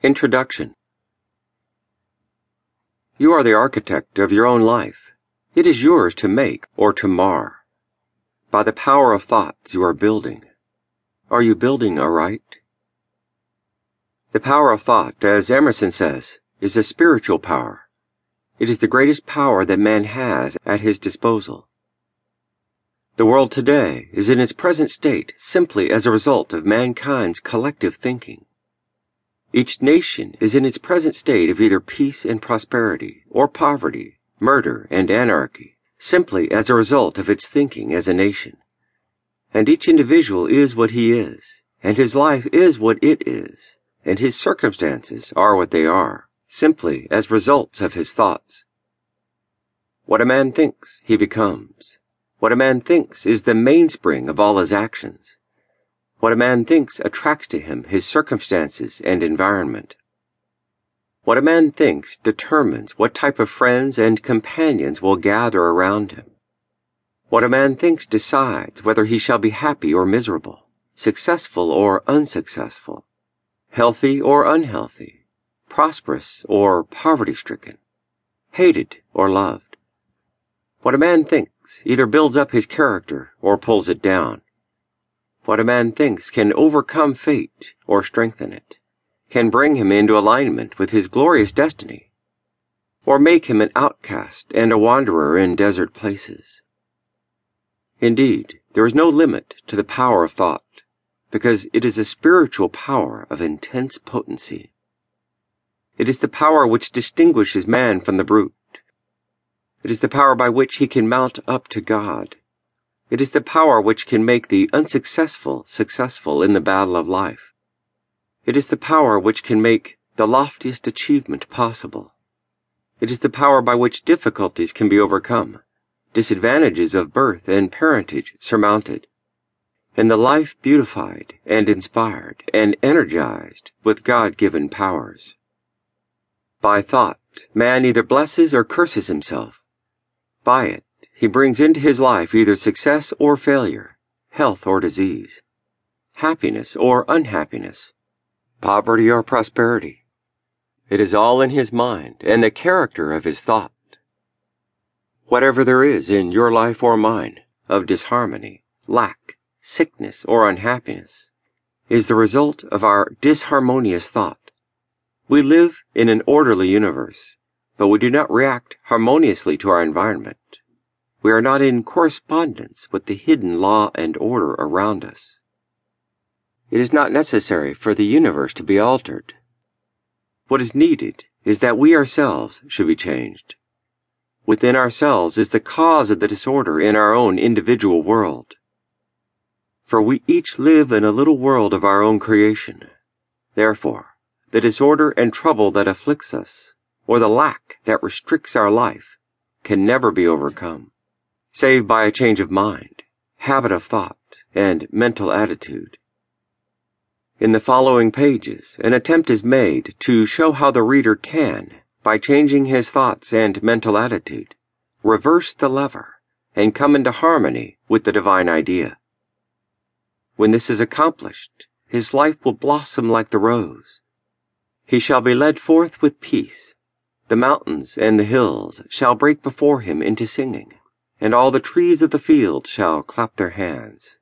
Introduction You are the architect of your own life. It is yours to make or to mar. By the power of thoughts you are building. Are you building aright? The power of thought, as Emerson says, is a spiritual power. It is the greatest power that man has at his disposal. The world today is in its present state simply as a result of mankind's collective thinking. Each nation is in its present state of either peace and prosperity, or poverty, murder, and anarchy, simply as a result of its thinking as a nation. And each individual is what he is, and his life is what it is, and his circumstances are what they are, simply as results of his thoughts. What a man thinks, he becomes. What a man thinks is the mainspring of all his actions. What a man thinks attracts to him his circumstances and environment. What a man thinks determines what type of friends and companions will gather around him. What a man thinks decides whether he shall be happy or miserable, successful or unsuccessful, healthy or unhealthy, prosperous or poverty stricken, hated or loved. What a man thinks either builds up his character or pulls it down. What a man thinks can overcome fate or strengthen it, can bring him into alignment with his glorious destiny, or make him an outcast and a wanderer in desert places. Indeed, there is no limit to the power of thought, because it is a spiritual power of intense potency. It is the power which distinguishes man from the brute. It is the power by which he can mount up to God it is the power which can make the unsuccessful successful in the battle of life. It is the power which can make the loftiest achievement possible. It is the power by which difficulties can be overcome, disadvantages of birth and parentage surmounted, and the life beautified and inspired and energized with God-given powers. By thought, man either blesses or curses himself. By it, he brings into his life either success or failure, health or disease, happiness or unhappiness, poverty or prosperity. It is all in his mind and the character of his thought. Whatever there is in your life or mine of disharmony, lack, sickness, or unhappiness is the result of our disharmonious thought. We live in an orderly universe, but we do not react harmoniously to our environment. We are not in correspondence with the hidden law and order around us. It is not necessary for the universe to be altered. What is needed is that we ourselves should be changed. Within ourselves is the cause of the disorder in our own individual world. For we each live in a little world of our own creation. Therefore, the disorder and trouble that afflicts us, or the lack that restricts our life, can never be overcome save by a change of mind, habit of thought, and mental attitude. In the following pages, an attempt is made to show how the reader can, by changing his thoughts and mental attitude, reverse the lever and come into harmony with the divine idea. When this is accomplished, his life will blossom like the rose. He shall be led forth with peace. The mountains and the hills shall break before him into singing and all the trees of the field shall clap their hands.